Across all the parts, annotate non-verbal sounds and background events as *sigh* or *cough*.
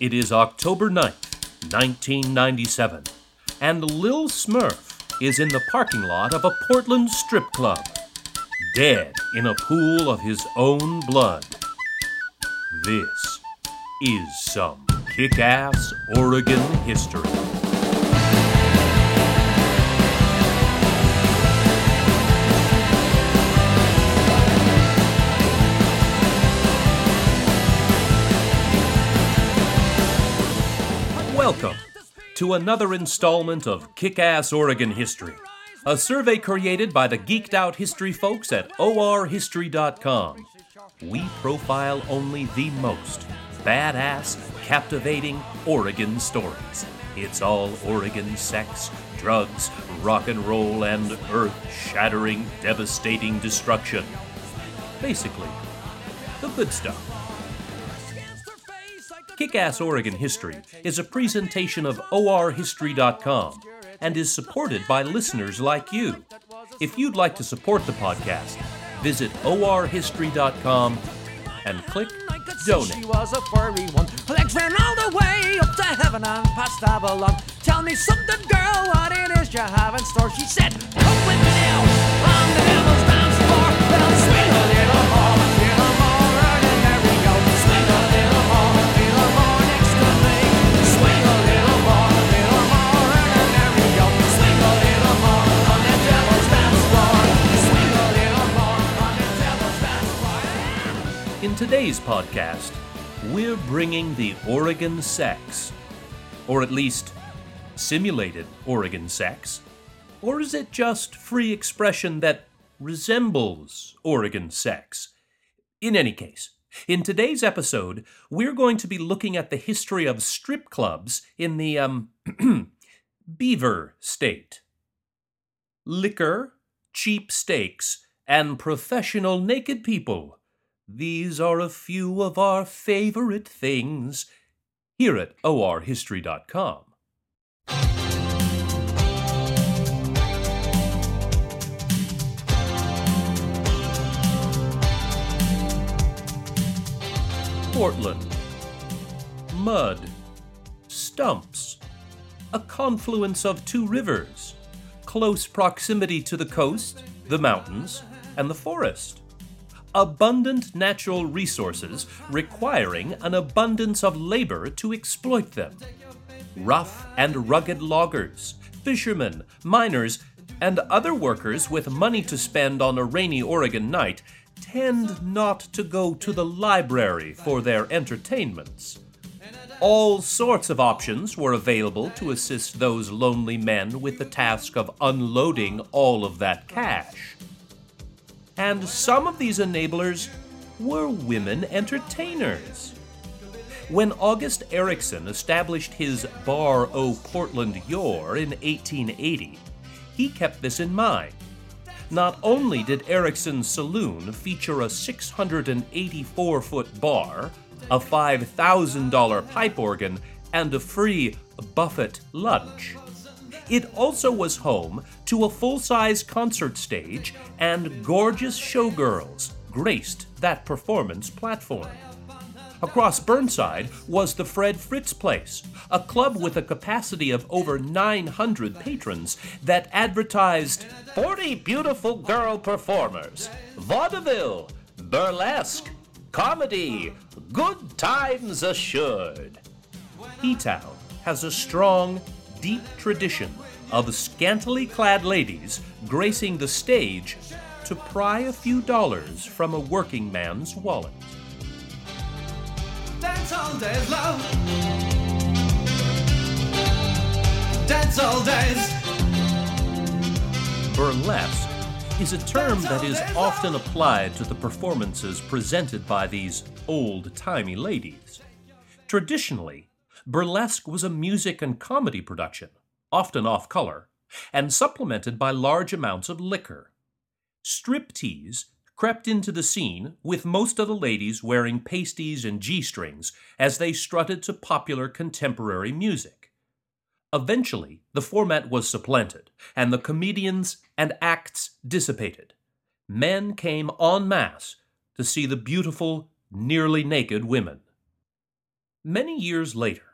It is October 9th, 1997, and Lil Smurf is in the parking lot of a Portland strip club, dead in a pool of his own blood. This is some kick ass Oregon history. To another installment of Kick Ass Oregon History, a survey created by the geeked out history folks at orhistory.com. We profile only the most badass, captivating Oregon stories. It's all Oregon sex, drugs, rock and roll, and earth shattering, devastating destruction. Basically, the good stuff. Kick Ass Oregon History is a presentation of orhistory.com and is supported by listeners like you. If you'd like to support the podcast, visit orhistory.com and click She donate. was a furry one. Legs ran all the way up to heaven and past. Tell me something, girl, what it is you have in store. She said, Come with me now on the devil's In today's podcast, we're bringing the Oregon sex. Or at least, simulated Oregon sex. Or is it just free expression that resembles Oregon sex? In any case, in today's episode, we're going to be looking at the history of strip clubs in the, um, *clears throat* Beaver State. Liquor, cheap steaks, and professional naked people. These are a few of our favorite things here at orhistory.com. Portland. Mud. Stumps. A confluence of two rivers. Close proximity to the coast, the mountains, and the forest abundant natural resources requiring an abundance of labor to exploit them. Rough and rugged loggers, fishermen, miners, and other workers with money to spend on a rainy Oregon night tend not to go to the library for their entertainments. All sorts of options were available to assist those lonely men with the task of unloading all of that cash and some of these enablers were women entertainers. When August Erickson established his Bar O Portland Yore in 1880, he kept this in mind. Not only did Erickson's saloon feature a 684 foot bar, a $5,000 pipe organ, and a free buffet lunch, it also was home to a full size concert stage, and gorgeous showgirls graced that performance platform. Across Burnside was the Fred Fritz Place, a club with a capacity of over 900 patrons that advertised 40 beautiful girl performers, vaudeville, burlesque, comedy, good times assured. E-Town has a strong, deep tradition of scantily clad ladies gracing the stage to pry a few dollars from a working man's wallet. Dance all days, love. Dance all days. Burlesque is a term that is often applied to the performances presented by these old timey ladies. Traditionally, burlesque was a music and comedy production, often off color, and supplemented by large amounts of liquor. Striptease crept into the scene with most of the ladies wearing pasties and G strings as they strutted to popular contemporary music. Eventually, the format was supplanted, and the comedians and acts dissipated. Men came en masse to see the beautiful, nearly naked women. Many years later,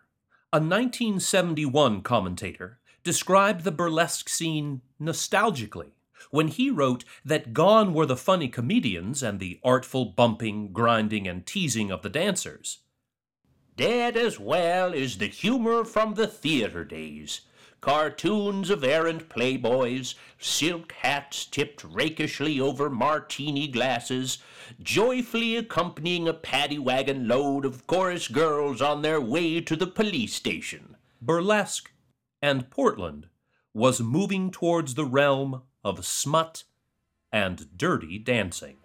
a 1971 commentator described the burlesque scene nostalgically when he wrote that gone were the funny comedians and the artful bumping, grinding, and teasing of the dancers. Dead as well is the humor from the theater days. Cartoons of errant playboys, silk hats tipped rakishly over martini glasses, joyfully accompanying a paddy wagon load of chorus girls on their way to the police station. Burlesque and Portland was moving towards the realm of smut and dirty dancing.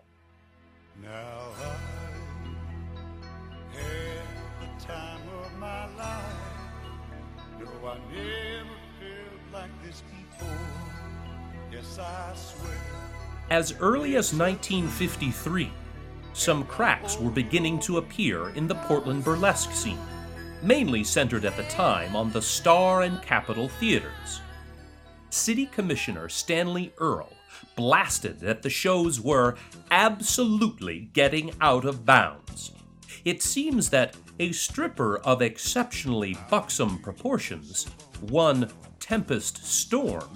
Now I As early as 1953, some cracks were beginning to appear in the Portland burlesque scene, mainly centered at the time on the Star and Capitol theaters. City Commissioner Stanley Earl blasted that the shows were absolutely getting out of bounds. It seems that a stripper of exceptionally buxom proportions, one Tempest Storm,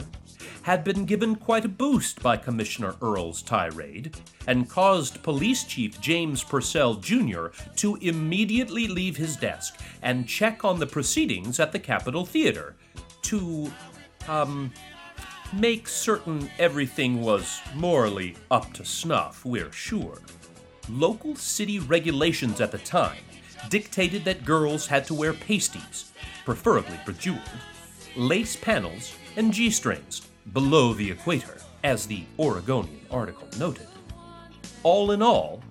had been given quite a boost by Commissioner Earl's tirade and caused Police Chief James Purcell Jr. to immediately leave his desk and check on the proceedings at the Capitol Theater to, um, make certain everything was morally up to snuff, we're sure. Local city regulations at the time dictated that girls had to wear pasties, preferably bejeweled, lace panels, and G strings below the equator, as the Oregonian article noted. All in all,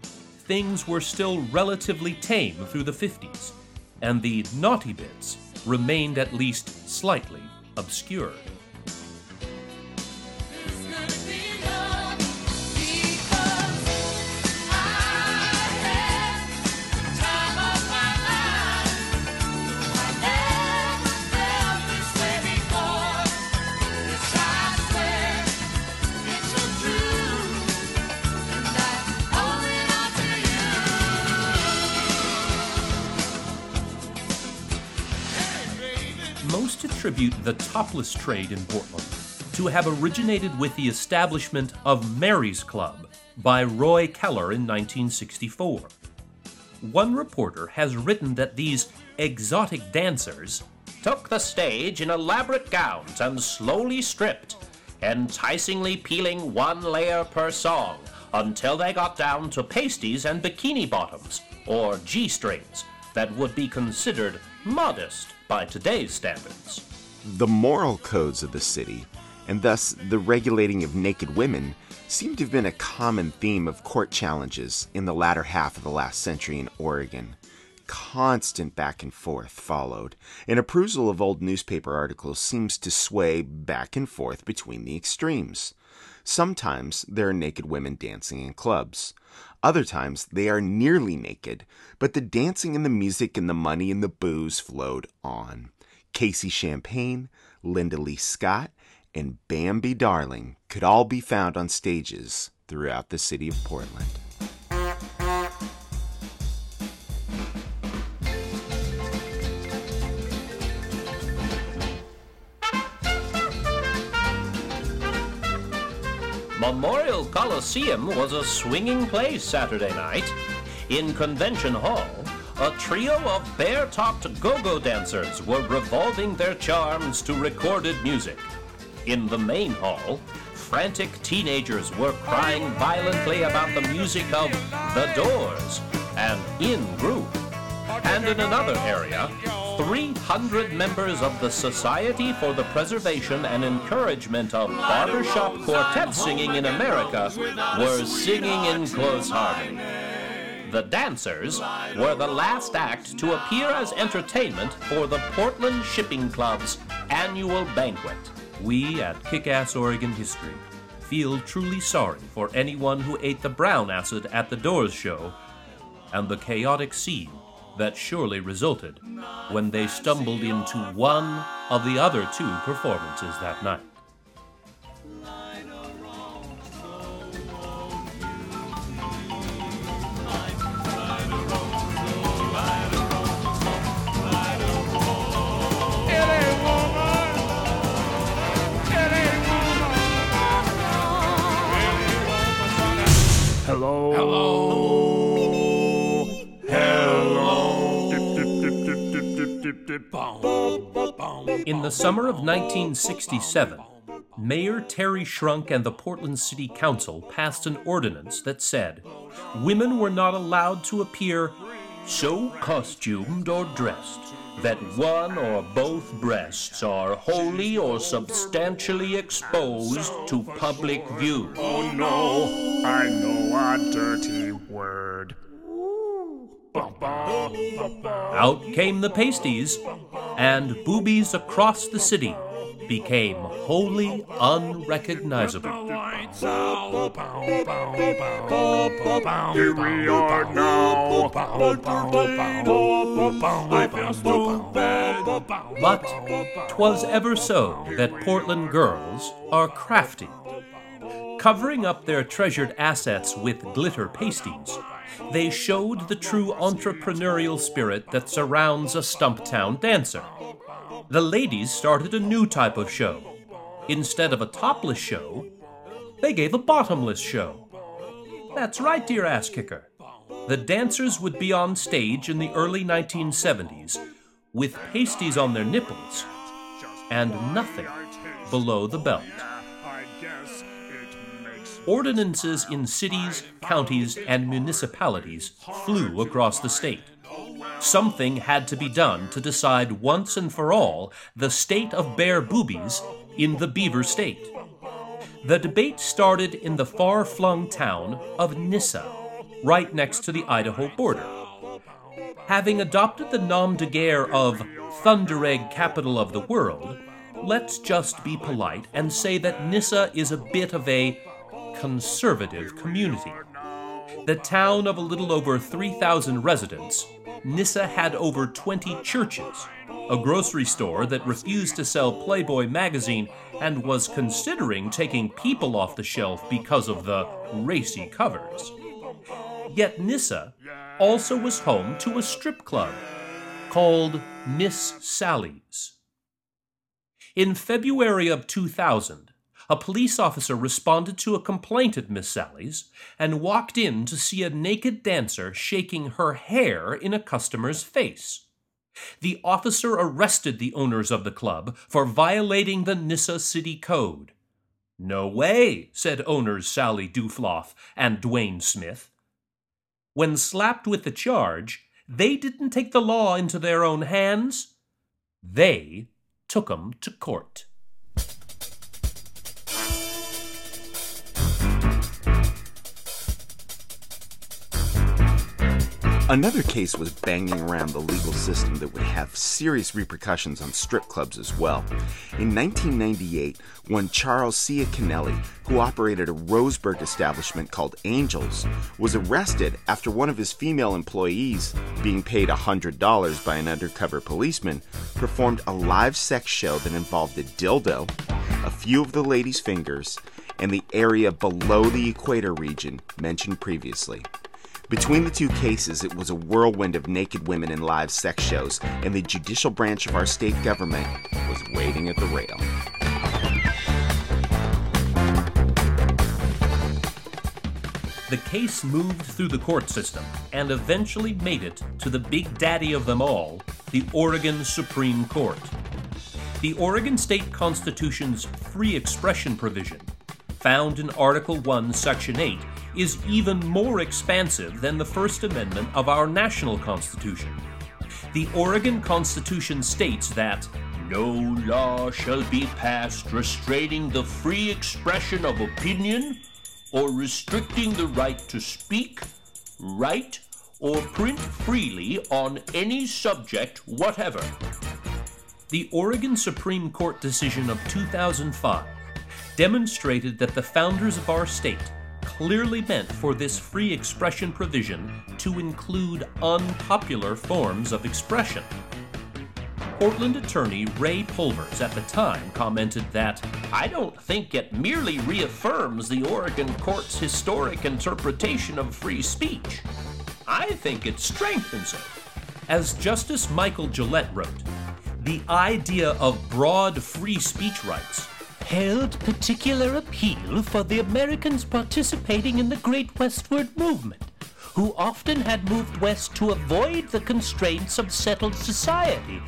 things were still relatively tame through the 50s, and the naughty bits remained at least slightly obscure. The topless trade in Portland to have originated with the establishment of Mary's Club by Roy Keller in 1964. One reporter has written that these exotic dancers Took the stage in elaborate gowns and slowly stripped, enticingly peeling one layer per song until they got down to pasties and bikini bottoms, or G strings, that would be considered modest by today's standards. The moral codes of the city, and thus the regulating of naked women, seem to have been a common theme of court challenges in the latter half of the last century in Oregon. Constant back and forth followed, and a perusal of old newspaper articles seems to sway back and forth between the extremes. Sometimes there are naked women dancing in clubs. Other times they are nearly naked, but the dancing and the music and the money and the booze flowed on. Casey Champagne, Linda Lee Scott, and Bambi Darling could all be found on stages throughout the city of Portland. Memorial Coliseum was a swinging place Saturday night. In Convention Hall, a trio of bare topped go go dancers were revolving their charms to recorded music. In the main hall, frantic teenagers were crying violently about the music of The Doors and In Group. And in another area, 300 members of the Society for the Preservation and Encouragement of Barbershop Quartet Singing in America were singing in close harmony. The dancers were the last act to appear as entertainment for the Portland Shipping Club's annual banquet. We at Kick Ass Oregon History feel truly sorry for anyone who ate the brown acid at the Doors show and the chaotic scene that surely resulted when they stumbled into one of the other two performances that night. In the summer of 1967, Mayor Terry Schrunk and the Portland City Council passed an ordinance that said women were not allowed to appear so costumed or dressed that one or both breasts are wholly or substantially exposed to public view. Oh no, I know a dirty word. Out came the pasties, and boobies across the city became wholly unrecognizable. Here we are now. But 'twas ever so that Portland girls are crafty. Covering up their treasured assets with glitter pasties, they showed the true entrepreneurial spirit that surrounds a Stumptown dancer. The ladies started a new type of show. Instead of a topless show, they gave a bottomless show. That's right, dear ass kicker. The dancers would be on stage in the early 1970s with pasties on their nipples and nothing below the belt. Ordinances in cities, counties, and municipalities flew across the state. Something had to be done to decide once and for all the state of bare boobies in the Beaver State. The debate started in the far flung town of Nyssa, right next to the Idaho border. Having adopted the nom de guerre of Thunder Egg Capital of the World, let's just be polite and say that Nyssa is a bit of a conservative community. The town of a little over 3,000 residents, Nyssa had over 20 churches, a grocery store that refused to sell Playboy magazine and was considering taking people off the shelf because of the racy covers. Yet Nyssa also was home to a strip club called Miss Sally's. In February of 2000, a police officer responded to a complaint at Miss Sally's and walked in to see a naked dancer shaking her hair in a customer's face. The officer arrested the owners of the club for violating the Nyssa City Code. No way, said owners Sally Dufloff and Dwayne Smith. When slapped with the charge, they didn't take the law into their own hands. They took 'em to court. Another case was banging around the legal system that would have serious repercussions on strip clubs as well. In 1998, one Charles Ciancanelli, who operated a Roseburg establishment called Angels, was arrested after one of his female employees, being paid $100 by an undercover policeman, performed a live sex show that involved a dildo, a few of the lady's fingers, and the area below the equator region mentioned previously. Between the two cases, it was a whirlwind of naked women in live sex shows, and the judicial branch of our state government was waiting at the rail. The case moved through the court system and eventually made it to the big daddy of them all, the Oregon Supreme Court. The Oregon State Constitution's free expression provision, found in Article 1, Section 8, is even more expansive than the First Amendment of our national Constitution. The Oregon Constitution states that No law shall be passed restraining the free expression of opinion or restricting the right to speak, write, or print freely on any subject whatever. The Oregon Supreme Court decision of 2005 demonstrated that the founders of our state clearly meant for this free expression provision to include unpopular forms of expression. Portland attorney Ray Pulvers at the time commented that I don't think it merely reaffirms the Oregon court's historic interpretation of free speech. I think it strengthens it. As Justice Michael Gillette wrote, the idea of broad free speech rights held particular appeal for the Americans participating in the Great Westward Movement, who often had moved west to avoid the constraints of settled society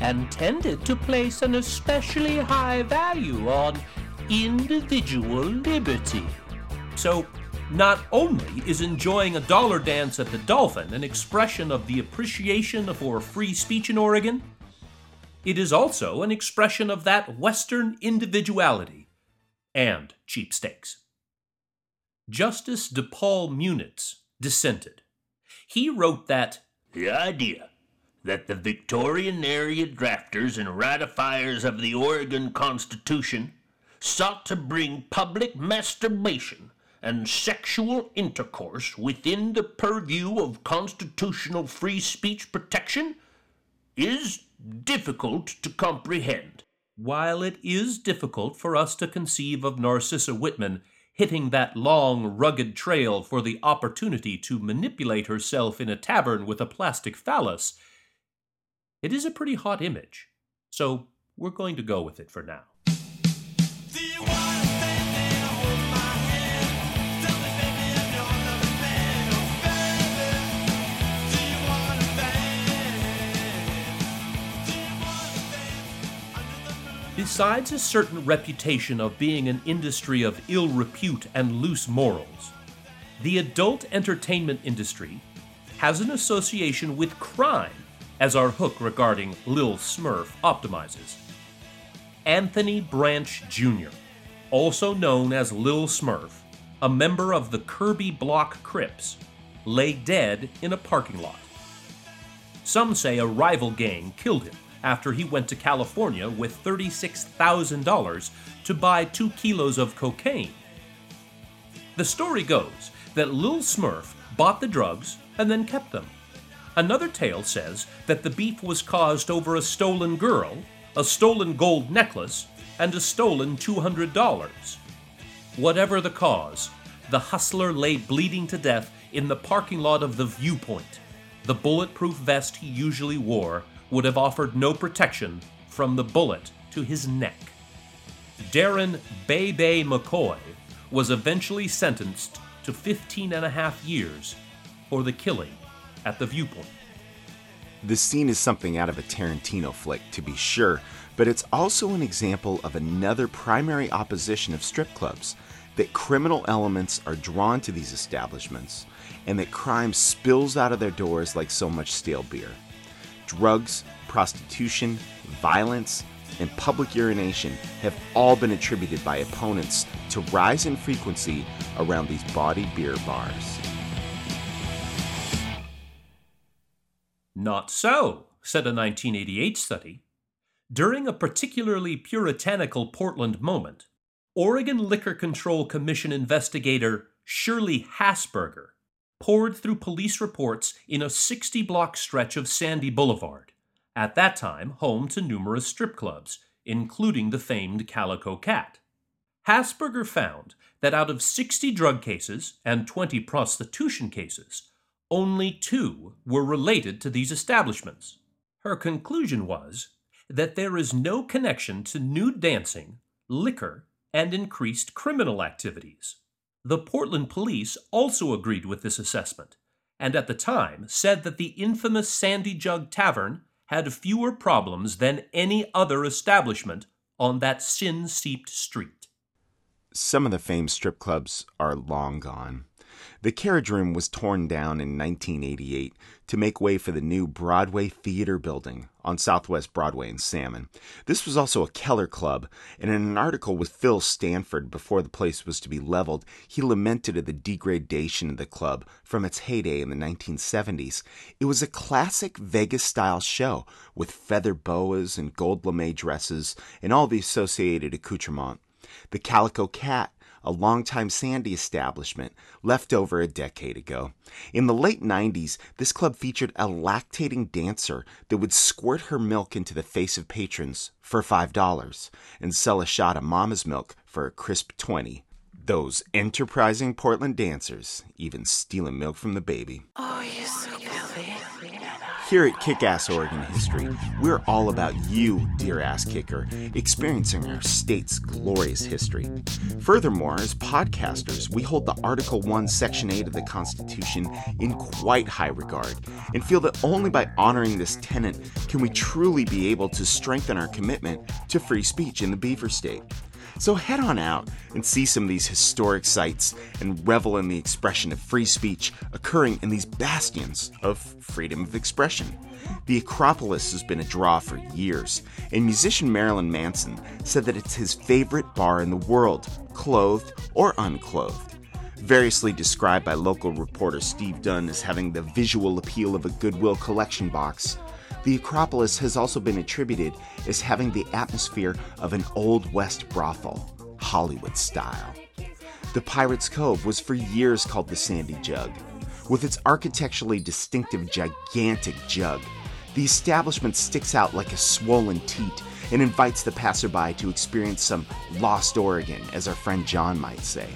and tended to place an especially high value on individual liberty. So, not only is enjoying a dollar dance at the Dolphin an expression of the appreciation for free speech in Oregon, it is also an expression of that Western individuality and cheap stakes. Justice DePaul Munitz dissented. He wrote that The idea that the Victorian area drafters and ratifiers of the Oregon Constitution sought to bring public masturbation and sexual intercourse within the purview of constitutional free speech protection is difficult to comprehend. while it is difficult for us to conceive of Narcissa Whitman hitting that long, rugged trail for the opportunity to manipulate herself in a tavern with a plastic phallus, it is a pretty hot image. So we're going to go with it for now. Besides a certain reputation of being an industry of ill repute and loose morals, the adult entertainment industry has an association with crime, as our hook regarding Lil Smurf optimizes. Anthony Branch Jr., also known as Lil Smurf, a member of the Kirby Block Crips, lay dead in a parking lot. Some say a rival gang killed him after he went to California with $36,000 to buy two kilos of cocaine. The story goes that Lil Smurf bought the drugs and then kept them. Another tale says that the beef was caused over a stolen girl, a stolen gold necklace, and a stolen $200. Whatever the cause, the hustler lay bleeding to death in the parking lot of the Viewpoint. The bulletproof vest he usually wore would have offered no protection from the bullet to his neck. Darren Bebe McCoy was eventually sentenced to 15 and a half years for the killing at the Viewpoint. The scene is something out of a Tarantino flick, to be sure, but it's also an example of another primary opposition of strip clubs that criminal elements are drawn to these establishments and that crime spills out of their doors like so much stale beer. Drugs, prostitution, violence, and public urination have all been attributed by opponents to rise in frequency around these bawdy beer bars. Not so, said a 1988 study. During a particularly puritanical Portland moment, Oregon Liquor Control Commission investigator Shirley Hasberger poured through police reports in a 60 block stretch of Sandy Boulevard, at that time home to numerous strip clubs, including the famed Calico Cat. Hasberger found that out of 60 drug cases and 20 prostitution cases, only two were related to these establishments. Her conclusion was that there is no connection to nude dancing, liquor, and increased criminal activities. The Portland police also agreed with this assessment, and at the time said that the infamous Sandy Jug Tavern had fewer problems than any other establishment on that sin seeped street. Some of the famed strip clubs are long gone. The Carriage Room was torn down in 1988 to make way for the new Broadway Theater building on Southwest Broadway in Salmon. This was also a Keller Club, and in an article with Phil Stanford before the place was to be leveled, he lamented at the degradation of the club from its heyday in the 1970s. It was a classic Vegas style show with feather boas and gold lame dresses and all the associated accoutrement. The Calico Cat a longtime Sandy establishment left over a decade ago. In the late 90s, this club featured a lactating dancer that would squirt her milk into the face of patrons for $5 and sell a shot of mama's milk for a crisp 20. Those enterprising Portland dancers even stealing milk from the baby. Oh, you're so filthy. Here at Kick Ass Oregon History, we're all about you, dear ass kicker, experiencing our state's glorious history. Furthermore, as podcasters, we hold the Article 1, Section 8 of the Constitution in quite high regard and feel that only by honoring this tenet can we truly be able to strengthen our commitment to free speech in the Beaver State. So head on out and see some of these historic sites and revel in the expression of free speech occurring in these bastions of freedom of expression. The Acropolis has been a draw for years, and musician Marilyn Manson said that it's his favorite bar in the world, clothed or unclothed. Variously described by local reporter Steve Dunn as having the visual appeal of a Goodwill collection box, the Acropolis has also been attributed as having the atmosphere of an Old West brothel, Hollywood style. The Pirates Cove was for years called the Sandy Jug. With its architecturally distinctive gigantic jug, the establishment sticks out like a swollen teat and invites the passerby to experience some lost Oregon, as our friend John might say.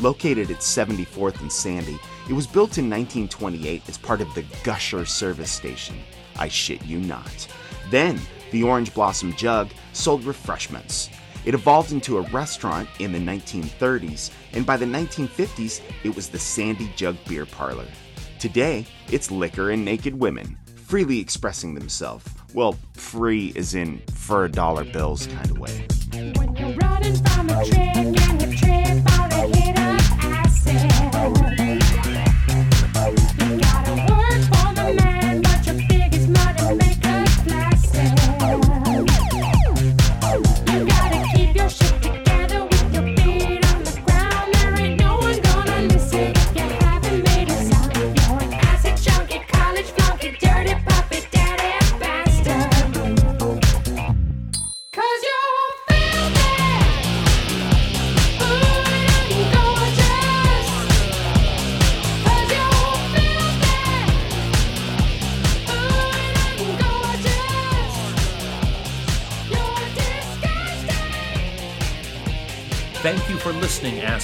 Located at 74th and Sandy, it was built in 1928 as part of the Gusher service station. I shit you not. Then, the Orange Blossom Jug sold refreshments. It evolved into a restaurant in the 1930s, and by the 1950s, it was the Sandy Jug Beer Parlor. Today, it's liquor and naked women, freely expressing themselves. Well, free is in for a dollar bills kind of way.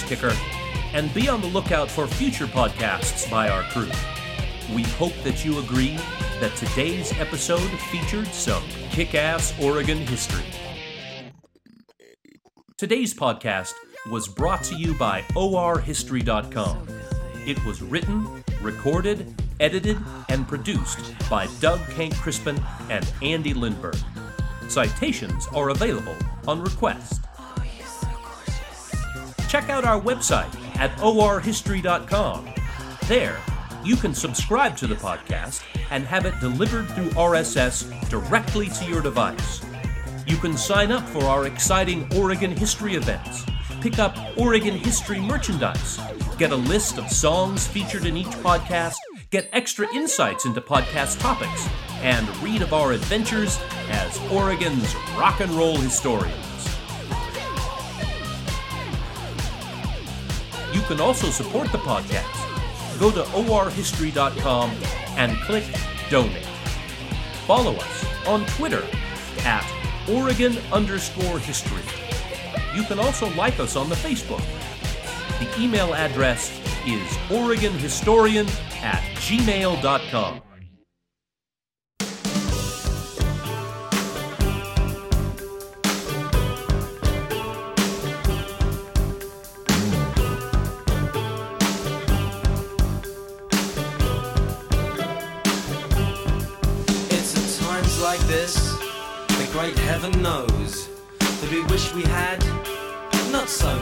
Kicker, and be on the lookout for future podcasts by our crew. We hope that you agree that today's episode featured some kick ass Oregon history. Today's podcast was brought to you by orhistory.com. It was written, recorded, edited, and produced by Doug Kenck Crispin and Andy Lindberg. Citations are available on request. Check out our website at orhistory.com. There, you can subscribe to the podcast and have it delivered through RSS directly to your device. You can sign up for our exciting Oregon history events, pick up Oregon history merchandise, get a list of songs featured in each podcast, get extra insights into podcast topics, and read of our adventures as Oregon's rock and roll historians. Can also support the podcast. Go to orhistory.com and click Donate. Follow us on Twitter at Oregon underscore history. You can also like us on the Facebook. The email address is OregonHistorian at gmail.com.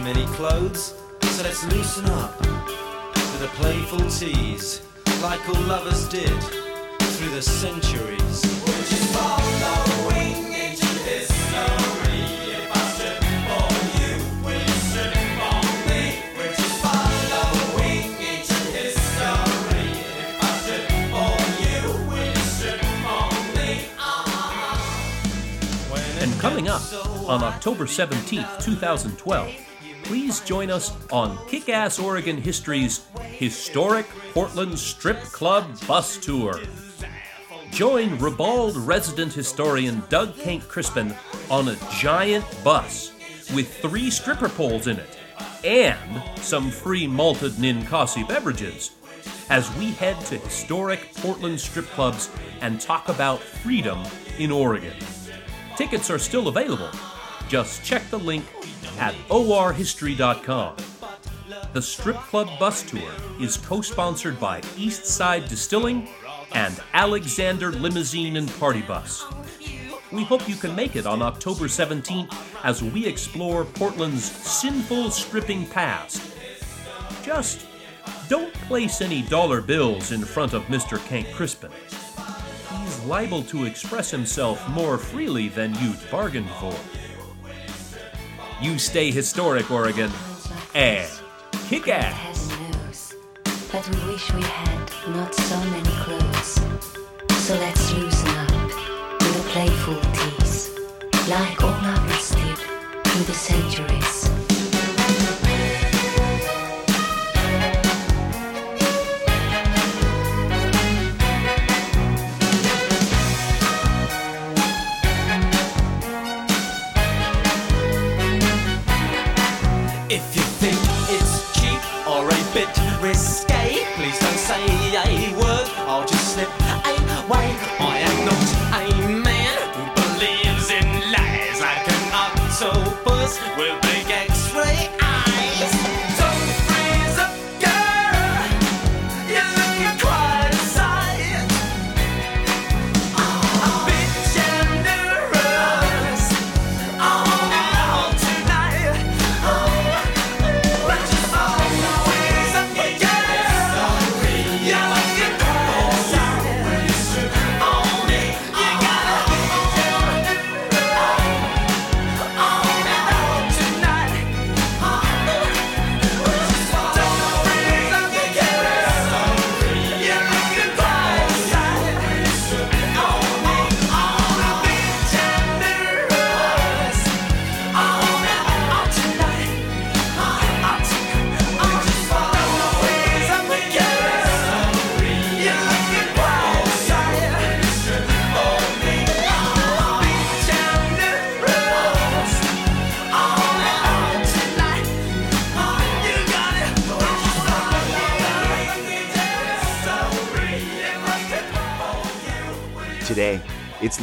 many clothes. So let's loosen up with a playful tease, like all lovers did through the centuries. Would you following ancient history if I stood for you? Will you stood for me? Would you following ancient history if I stood for you? Will you stood for me? Ah. And coming up on October 17th, 2012, please join us on Kick Ass Oregon History's historic Portland Strip Club bus tour. Join Ribald resident historian Doug Kenck Crispin on a giant bus with three stripper poles in it and some free malted Ninkasi beverages. as we head to historic Portland strip clubs and talk about freedom in Oregon. Tickets are still available. Just check the link at orhistory.com. The Strip Club Bus Tour is co sponsored by East Side Distilling and Alexander Limousine and Party Bus. We hope you can make it on October 17th as we explore Portland's sinful stripping past. Just don't place any dollar bills in front of Mr. Kenck Crispin. He's liable to express himself more freely than you'd bargained for. You stay historic, Oregon, and kick ass. That we wish we had not so many clothes. So let's loosen up a playful tease, like all others did through the centuries.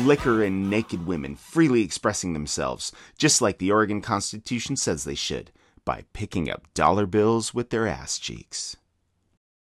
Liquor and naked women freely expressing themselves, just like the Oregon Constitution says they should, by picking up dollar bills with their ass cheeks.